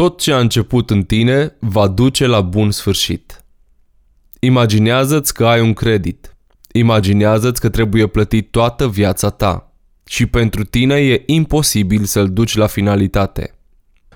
Tot ce a început în tine va duce la bun sfârșit. Imaginează-ți că ai un credit. Imaginează-ți că trebuie plătit toată viața ta. Și pentru tine e imposibil să-l duci la finalitate.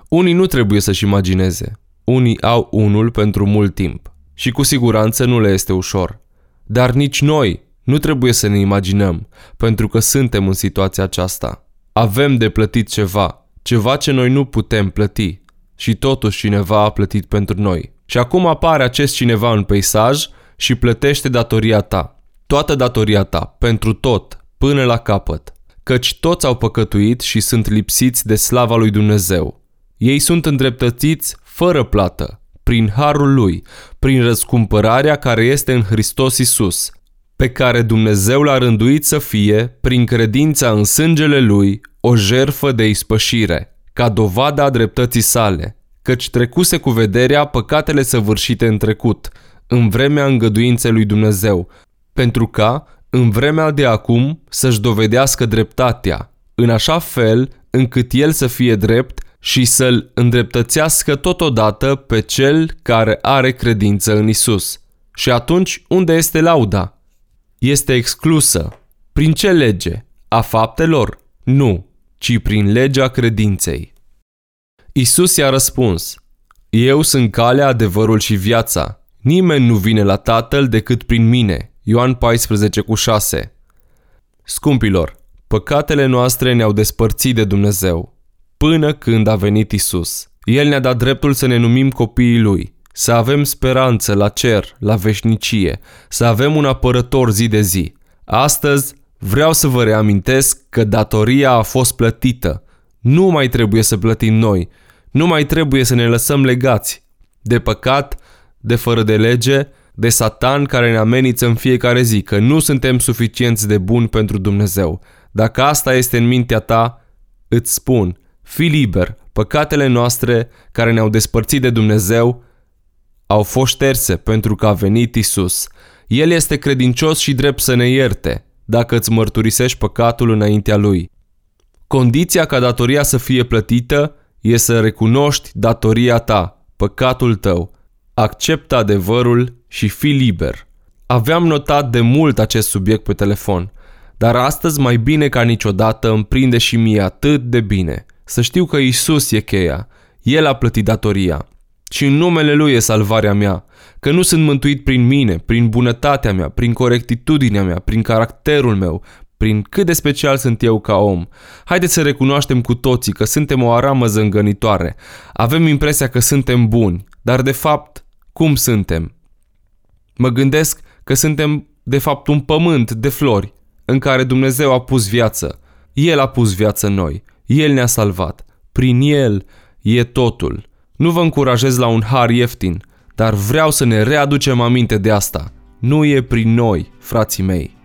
Unii nu trebuie să-și imagineze. Unii au unul pentru mult timp. Și cu siguranță nu le este ușor. Dar nici noi nu trebuie să ne imaginăm, pentru că suntem în situația aceasta. Avem de plătit ceva, ceva ce noi nu putem plăti. Și totuși cineva a plătit pentru noi. Și acum apare acest cineva în peisaj și plătește datoria ta. Toată datoria ta, pentru tot, până la capăt. Căci toți au păcătuit și sunt lipsiți de slava lui Dumnezeu. Ei sunt îndreptățiți fără plată, prin harul lui, prin răscumpărarea care este în Hristos Isus, pe care Dumnezeu l-a rânduit să fie, prin credința în sângele lui, o jerfă de ispășire, ca dovadă a dreptății sale, căci trecuse cu vederea păcatele săvârșite în trecut, în vremea îngăduinței lui Dumnezeu, pentru ca, în vremea de acum, să-și dovedească dreptatea, în așa fel încât el să fie drept și să-l îndreptățească totodată pe cel care are credință în Isus. Și atunci, unde este lauda? Este exclusă. Prin ce lege? A faptelor? Nu, ci prin legea credinței. Isus i-a răspuns, Eu sunt calea, adevărul și viața. Nimeni nu vine la Tatăl decât prin mine. Ioan 14 cu 6 Scumpilor, păcatele noastre ne-au despărțit de Dumnezeu până când a venit Isus. El ne-a dat dreptul să ne numim copiii Lui, să avem speranță la cer, la veșnicie, să avem un apărător zi de zi. Astăzi vreau să vă reamintesc că datoria a fost plătită. Nu mai trebuie să plătim noi, nu mai trebuie să ne lăsăm legați de păcat, de fără de lege, de satan care ne amenință în fiecare zi că nu suntem suficienți de buni pentru Dumnezeu. Dacă asta este în mintea ta, îți spun – Fii liber, păcatele noastre care ne-au despărțit de Dumnezeu au fost șterse pentru că a venit Isus. El este credincios și drept să ne ierte dacă îți mărturisești păcatul înaintea Lui. Condiția ca datoria să fie plătită e să recunoști datoria ta, păcatul tău, acceptă adevărul și fii liber. Aveam notat de mult acest subiect pe telefon, dar astăzi mai bine ca niciodată îmi prinde și mie atât de bine – să știu că Isus e cheia. El a plătit datoria. Și în numele Lui e salvarea mea. Că nu sunt mântuit prin mine, prin bunătatea mea, prin corectitudinea mea, prin caracterul meu, prin cât de special sunt eu ca om. Haideți să recunoaștem cu toții că suntem o aramă zângănitoare. Avem impresia că suntem buni, dar de fapt, cum suntem? Mă gândesc că suntem de fapt un pământ de flori în care Dumnezeu a pus viață. El a pus viață în noi. El ne-a salvat. Prin El e totul. Nu vă încurajez la un har ieftin, dar vreau să ne readucem aminte de asta. Nu e prin noi, frații mei.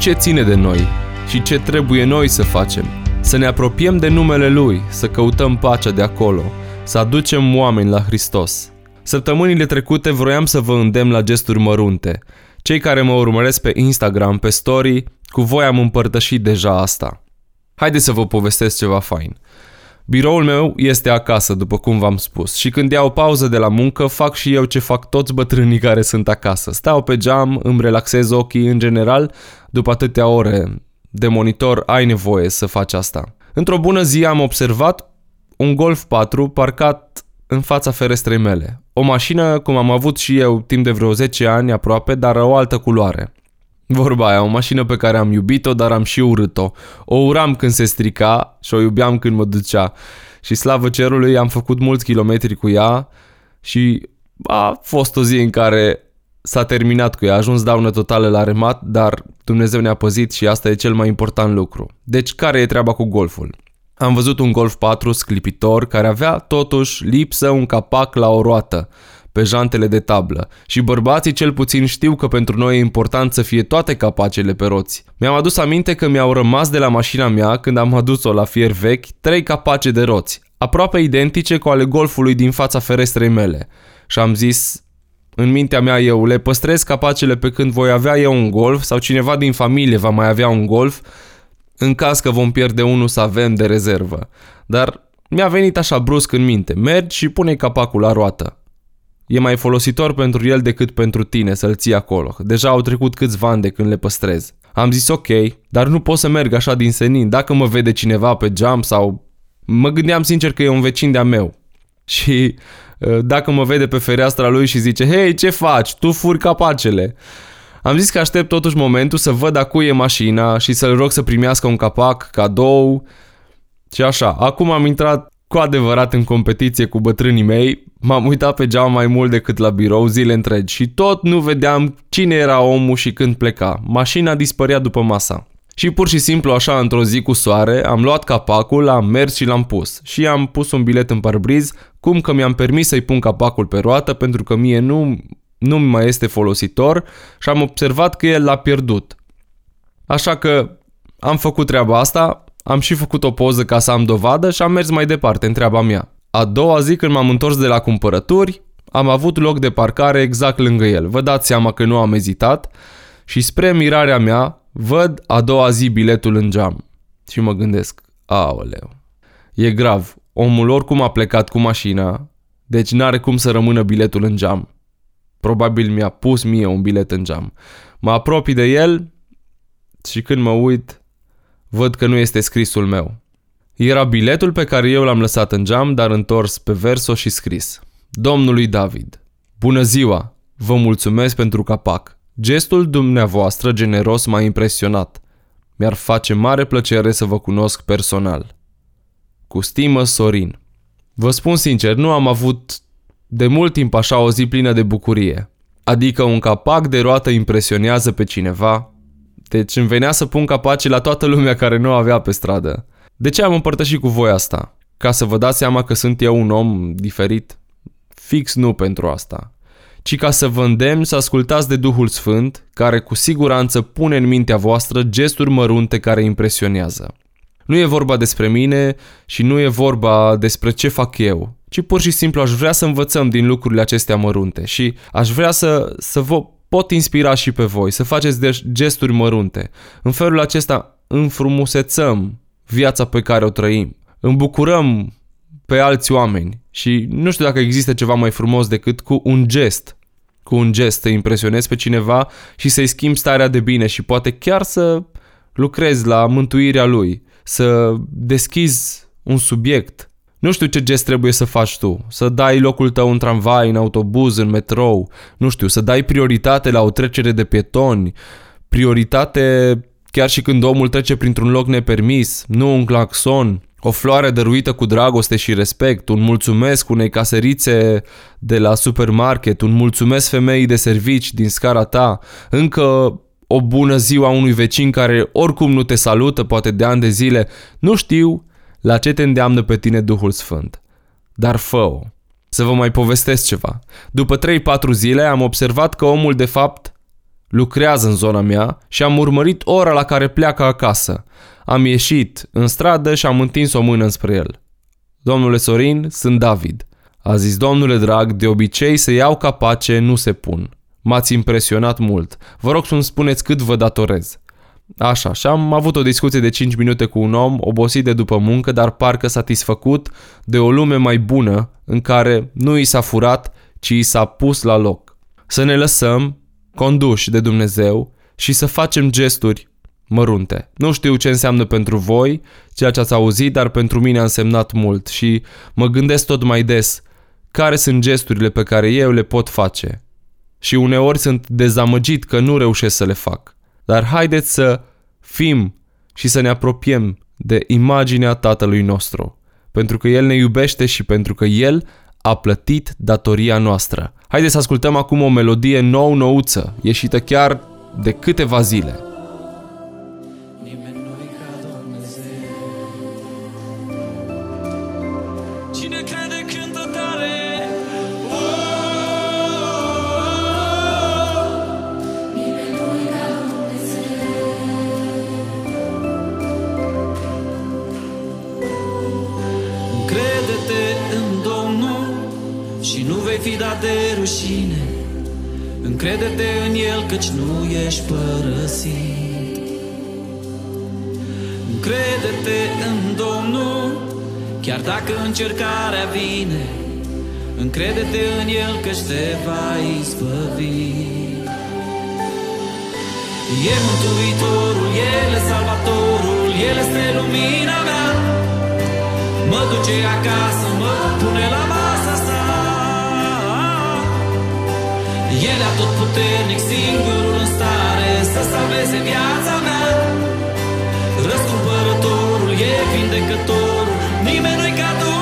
Ce ține de noi? Și ce trebuie noi să facem? Să ne apropiem de numele Lui, să căutăm pacea de acolo, să aducem oameni la Hristos. Săptămânile trecute vroiam să vă îndemn la gesturi mărunte. Cei care mă urmăresc pe Instagram, pe story, cu voi am împărtășit deja asta. Haideți să vă povestesc ceva fain. Biroul meu este acasă, după cum v-am spus, și când iau pauză de la muncă, fac și eu ce fac toți bătrânii care sunt acasă. Stau pe geam, îmi relaxez ochii în general, după atâtea ore de monitor ai nevoie să faci asta. Într-o bună zi am observat un Golf 4 parcat în fața ferestrei mele. O mașină cum am avut și eu timp de vreo 10 ani aproape, dar o altă culoare. Vorba aia, o mașină pe care am iubit-o, dar am și urât-o. O uram când se strica și o iubeam când mă ducea. Și slavă cerului, am făcut mulți kilometri cu ea și a fost o zi în care s-a terminat cu ea, a ajuns daună totală la remat, dar Dumnezeu ne-a păzit și asta e cel mai important lucru. Deci care e treaba cu golful? Am văzut un Golf 4 sclipitor care avea totuși lipsă un capac la o roată pe jantele de tablă și bărbații cel puțin știu că pentru noi e important să fie toate capacele pe roți. Mi-am adus aminte că mi-au rămas de la mașina mea când am adus-o la fier vechi trei capace de roți, aproape identice cu ale golfului din fața ferestrei mele. Și am zis, în mintea mea eu le păstrez capacele pe când voi avea eu un golf sau cineva din familie va mai avea un golf, în caz că vom pierde unul să avem de rezervă. Dar mi-a venit așa brusc în minte, mergi și pune capacul la roată. E mai folositor pentru el decât pentru tine să-l ții acolo. Deja au trecut câțiva ani de când le păstrez. Am zis ok, dar nu pot să merg așa din senin. Dacă mă vede cineva pe geam sau... Mă gândeam sincer că e un vecin de-a meu. Și uh, dacă mă vede pe fereastra lui și zice Hei, ce faci? Tu furi capacele. Am zis că aștept totuși momentul să văd a cui e mașina și să-l rog să primească un capac, cadou și așa. Acum am intrat cu adevărat în competiție cu bătrânii mei, m-am uitat pe geam mai mult decât la birou zile întregi și tot nu vedeam cine era omul și când pleca. Mașina dispărea după masa. Și pur și simplu așa, într-o zi cu soare, am luat capacul, am mers și l-am pus. Și am pus un bilet în parbriz, cum că mi-am permis să-i pun capacul pe roată pentru că mie nu, nu mi mai este folositor și am observat că el l-a pierdut. Așa că am făcut treaba asta, am și făcut o poză ca să am dovadă și am mers mai departe în treaba mea. A doua zi când m-am întors de la cumpărături, Am avut loc de parcare exact lângă el. Vă dați seama că nu am ezitat și spre mirarea mea văd a doua zi biletul în geam. Și mă gândesc, aoleu, e grav. Omul oricum a plecat cu mașina, deci n-are cum să rămână biletul în geam. Probabil mi-a pus mie un bilet în geam. Mă apropii de el și când mă uit, văd că nu este scrisul meu. Era biletul pe care eu l-am lăsat în geam, dar întors pe verso și scris. Domnului David, bună ziua! Vă mulțumesc pentru capac. Gestul dumneavoastră generos m-a impresionat. Mi-ar face mare plăcere să vă cunosc personal. Cu stimă, Sorin. Vă spun sincer, nu am avut de mult timp așa o zi plină de bucurie. Adică un capac de roată impresionează pe cineva. Deci îmi venea să pun capaci la toată lumea care nu avea pe stradă. De ce am împărtășit cu voi asta? Ca să vă dați seama că sunt eu un om diferit? Fix nu pentru asta. Ci ca să vă îndemn să ascultați de Duhul Sfânt, care cu siguranță pune în mintea voastră gesturi mărunte care impresionează. Nu e vorba despre mine și nu e vorba despre ce fac eu, ci pur și simplu aș vrea să învățăm din lucrurile acestea mărunte și aș vrea să, să vă pot inspira și pe voi, să faceți gesturi mărunte. În felul acesta înfrumusețăm viața pe care o trăim. Îmbucurăm pe alți oameni și nu știu dacă există ceva mai frumos decât cu un gest. Cu un gest să impresionezi pe cineva și să-i schimbi starea de bine și poate chiar să lucrezi la mântuirea lui, să deschizi un subiect. Nu știu ce gest trebuie să faci tu. Să dai locul tău în tramvai, în autobuz, în metrou. Nu știu, să dai prioritate la o trecere de pietoni. Prioritate chiar și când omul trece printr-un loc nepermis, nu un claxon, o floare dăruită cu dragoste și respect, un mulțumesc unei caserițe de la supermarket, un mulțumesc femeii de servici din scara ta, încă o bună ziua unui vecin care oricum nu te salută, poate de ani de zile, nu știu la ce te îndeamnă pe tine Duhul Sfânt. Dar fă-o. Să vă mai povestesc ceva. După 3-4 zile am observat că omul de fapt lucrează în zona mea și am urmărit ora la care pleacă acasă. Am ieșit în stradă și am întins o mână spre el. Domnule Sorin, sunt David. A zis, domnule drag, de obicei să iau capace nu se pun. M-ați impresionat mult. Vă rog să-mi spuneți cât vă datorez. Așa, și am avut o discuție de 5 minute cu un om, obosit de după muncă, dar parcă satisfăcut de o lume mai bună, în care nu i s-a furat, ci i s-a pus la loc. Să ne lăsăm, conduși de Dumnezeu, și să facem gesturi mărunte. Nu știu ce înseamnă pentru voi, ceea ce ați auzit, dar pentru mine a însemnat mult și mă gândesc tot mai des care sunt gesturile pe care eu le pot face. Și uneori sunt dezamăgit că nu reușesc să le fac. Dar haideți să fim și să ne apropiem de imaginea Tatălui nostru, pentru că El ne iubește și pentru că El a plătit datoria noastră. Haideți să ascultăm acum o melodie nou-nouță, ieșită chiar de câteva zile. Rușine. Încrede-te în El căci nu ești părăsit. Încrede-te în Domnul Chiar dacă încercarea vine. Încrede-te în El că te va izbăvi. E Mântuitorul, El e Salvatorul El este lumina mea. Mă duce acasă, mă pune la masa El e tot puternic, singurul în stare Să salveze viața mea. Răscumpărătorul e vindecătorul Nimeni nu-i ca Dumnezeu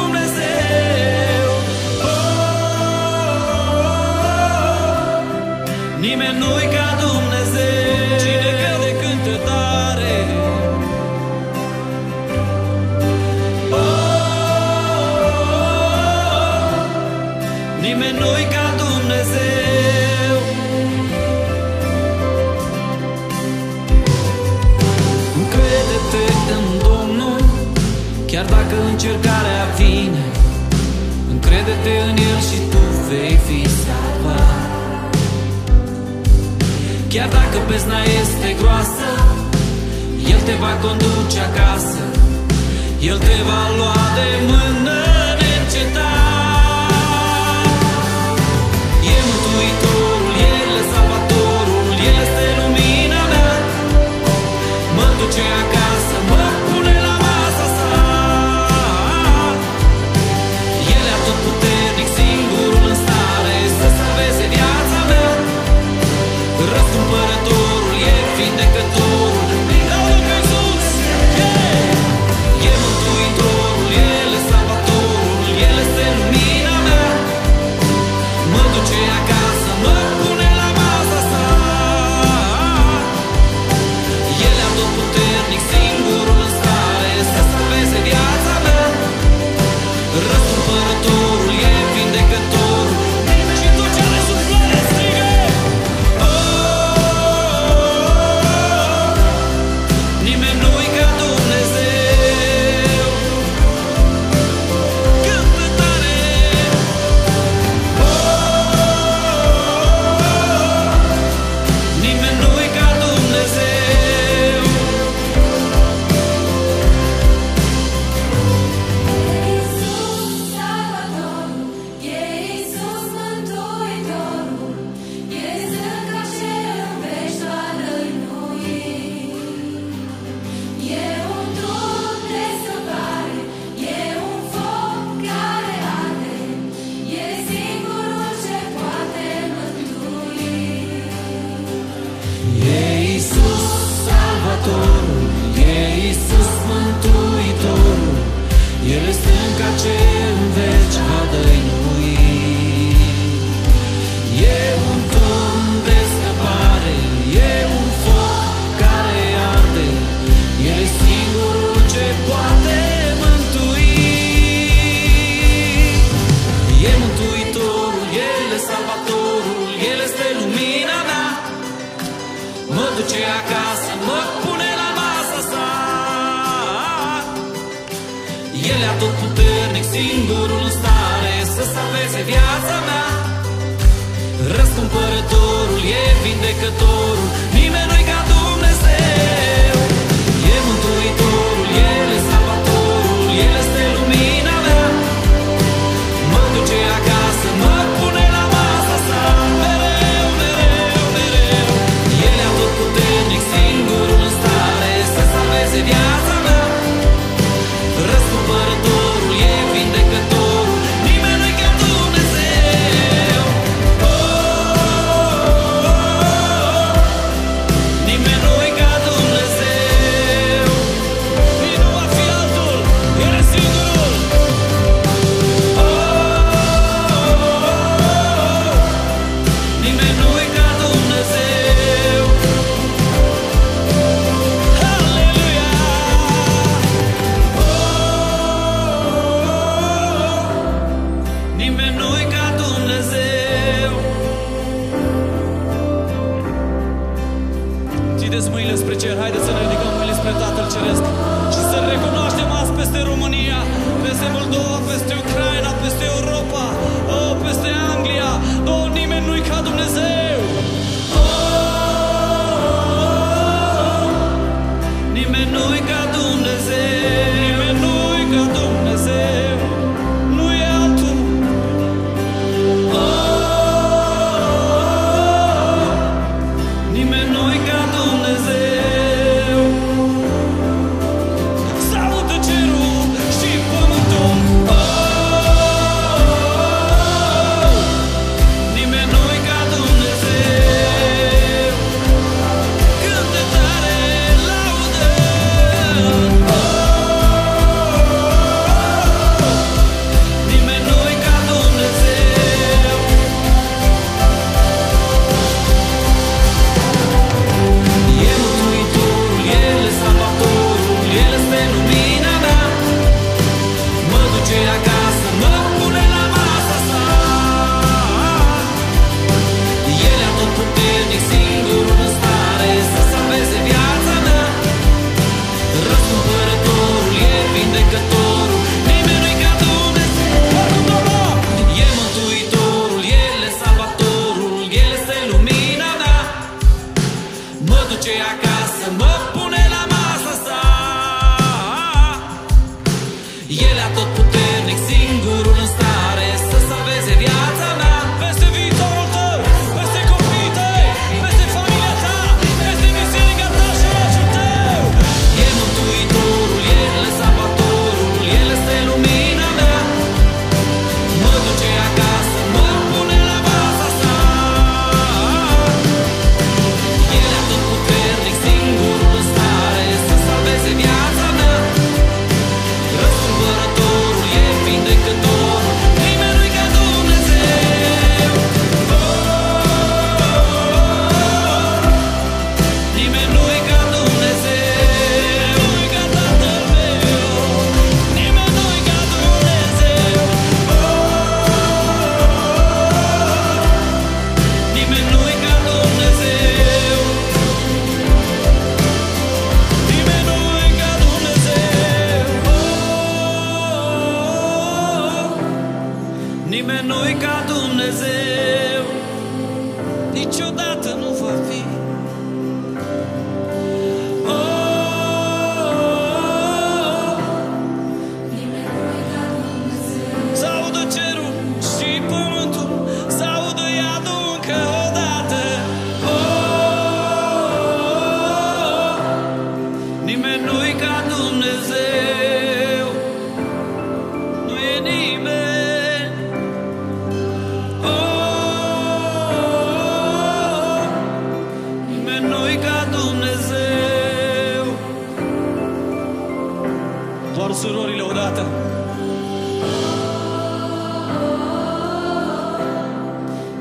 surorile odată.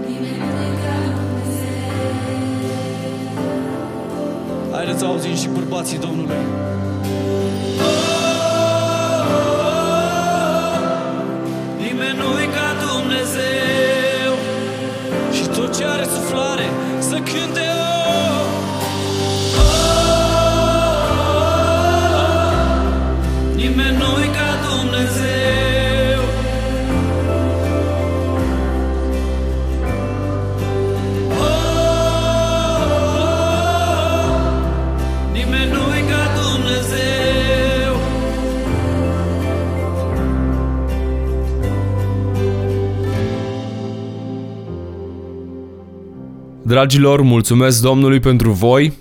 Nimeni nu e ca Dumnezeu. Haideți să auzim și bărbații Domnului. Dragilor, mulțumesc Domnului pentru voi.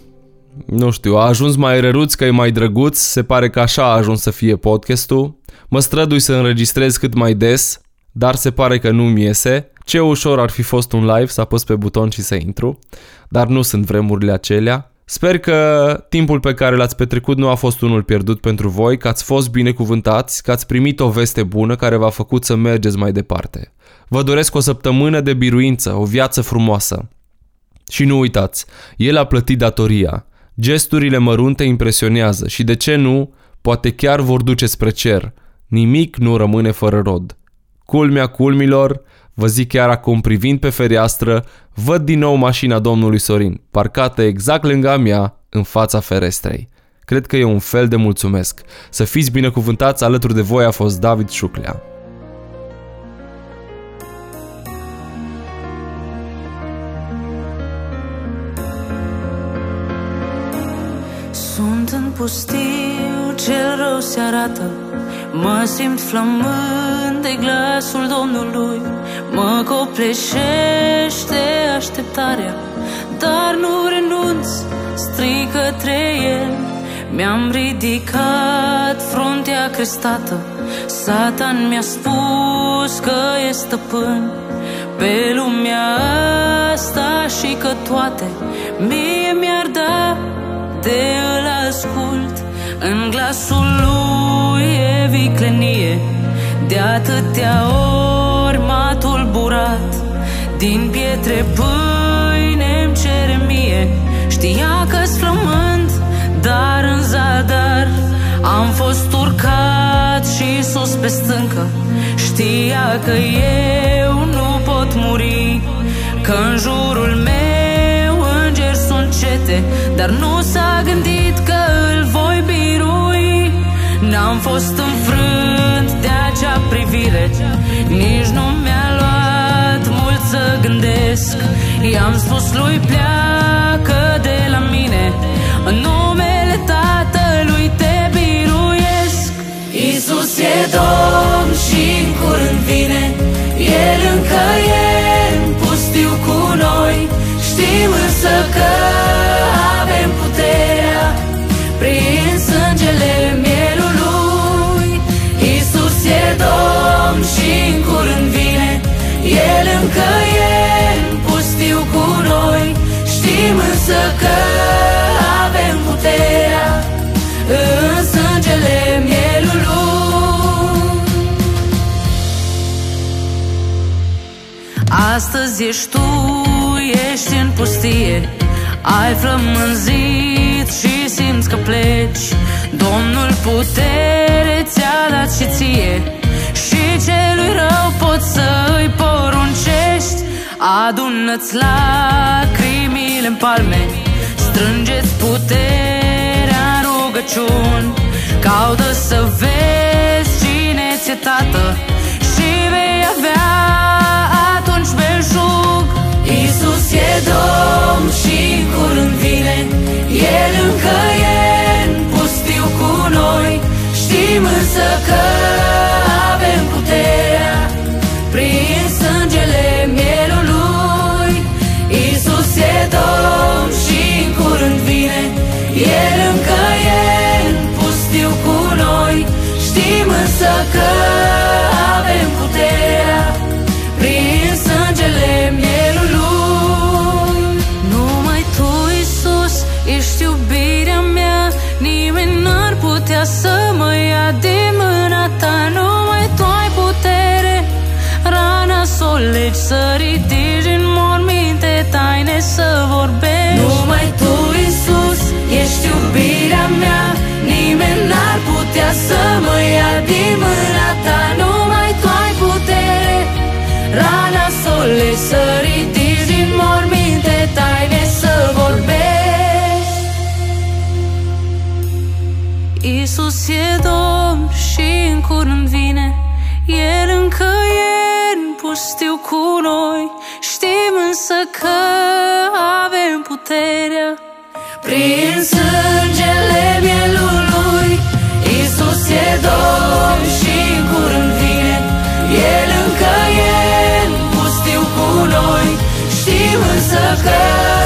Nu știu, a ajuns mai răruț că e mai drăguț, se pare că așa a ajuns să fie podcastul. Mă strădui să înregistrez cât mai des, dar se pare că nu-mi iese. Ce ușor ar fi fost un live să apăs pe buton și să intru, dar nu sunt vremurile acelea. Sper că timpul pe care l-ați petrecut nu a fost unul pierdut pentru voi, că ați fost binecuvântați, că ați primit o veste bună care v-a făcut să mergeți mai departe. Vă doresc o săptămână de biruință, o viață frumoasă. Și nu uitați, el a plătit datoria. Gesturile mărunte impresionează și de ce nu, poate chiar vor duce spre cer. Nimic nu rămâne fără rod. Culmea culmilor, vă zic chiar acum privind pe fereastră, văd din nou mașina domnului Sorin, parcată exact lângă a mea, în fața ferestrei. Cred că e un fel de mulțumesc. Să fiți binecuvântați alături de voi a fost David Șuclea. Pustiu, cel rău se arată. Mă simt flămând de glasul Domnului. Mă copleșește așteptarea Dar nu renunț, strig către El. Mi-am ridicat fruntea crestată. Satan mi-a spus că e stăpân. Pe lumea asta și că toate Mie mi-ar da de îl ascult. În glasul lui e viclenie. De atâtea ori m-a tulburat. Din pietre pâine îmi cere mie. Știa că-s flământ, dar în zadar Am fost urcat și sus pe stâncă. Știa că eu nu pot muri Că în jurul meu îngeri sunt cete Dar nu s-a gândit că îl voi birui. N-am fost înfrânt de acea privire Nici nu mi-a luat mult să gândesc. I-am spus lui pleacă de la mine În numele Tatălui te biruiesc. Iisus e Domn și în curând vine El încă e în pustiu cu noi. Știm însă că Astăzi ești tu, ești în pustie. Ai flămânzit și simți că pleci. Domnul putere ți-a dat și ție. Și celui rău poți să îi poruncești. Adună-ți lacrimile în palme. Strângeți puterea în rugăciuni. Caută să vezi cine ți-e tată Și vei avea atunci să o legi, să ridici din morminte taine să vorbești Iisus e Domn și în curând vine El încă e în pustiu cu noi. Știm însă că avem puterea. Prin sângele mielului Iisus e Domn Cause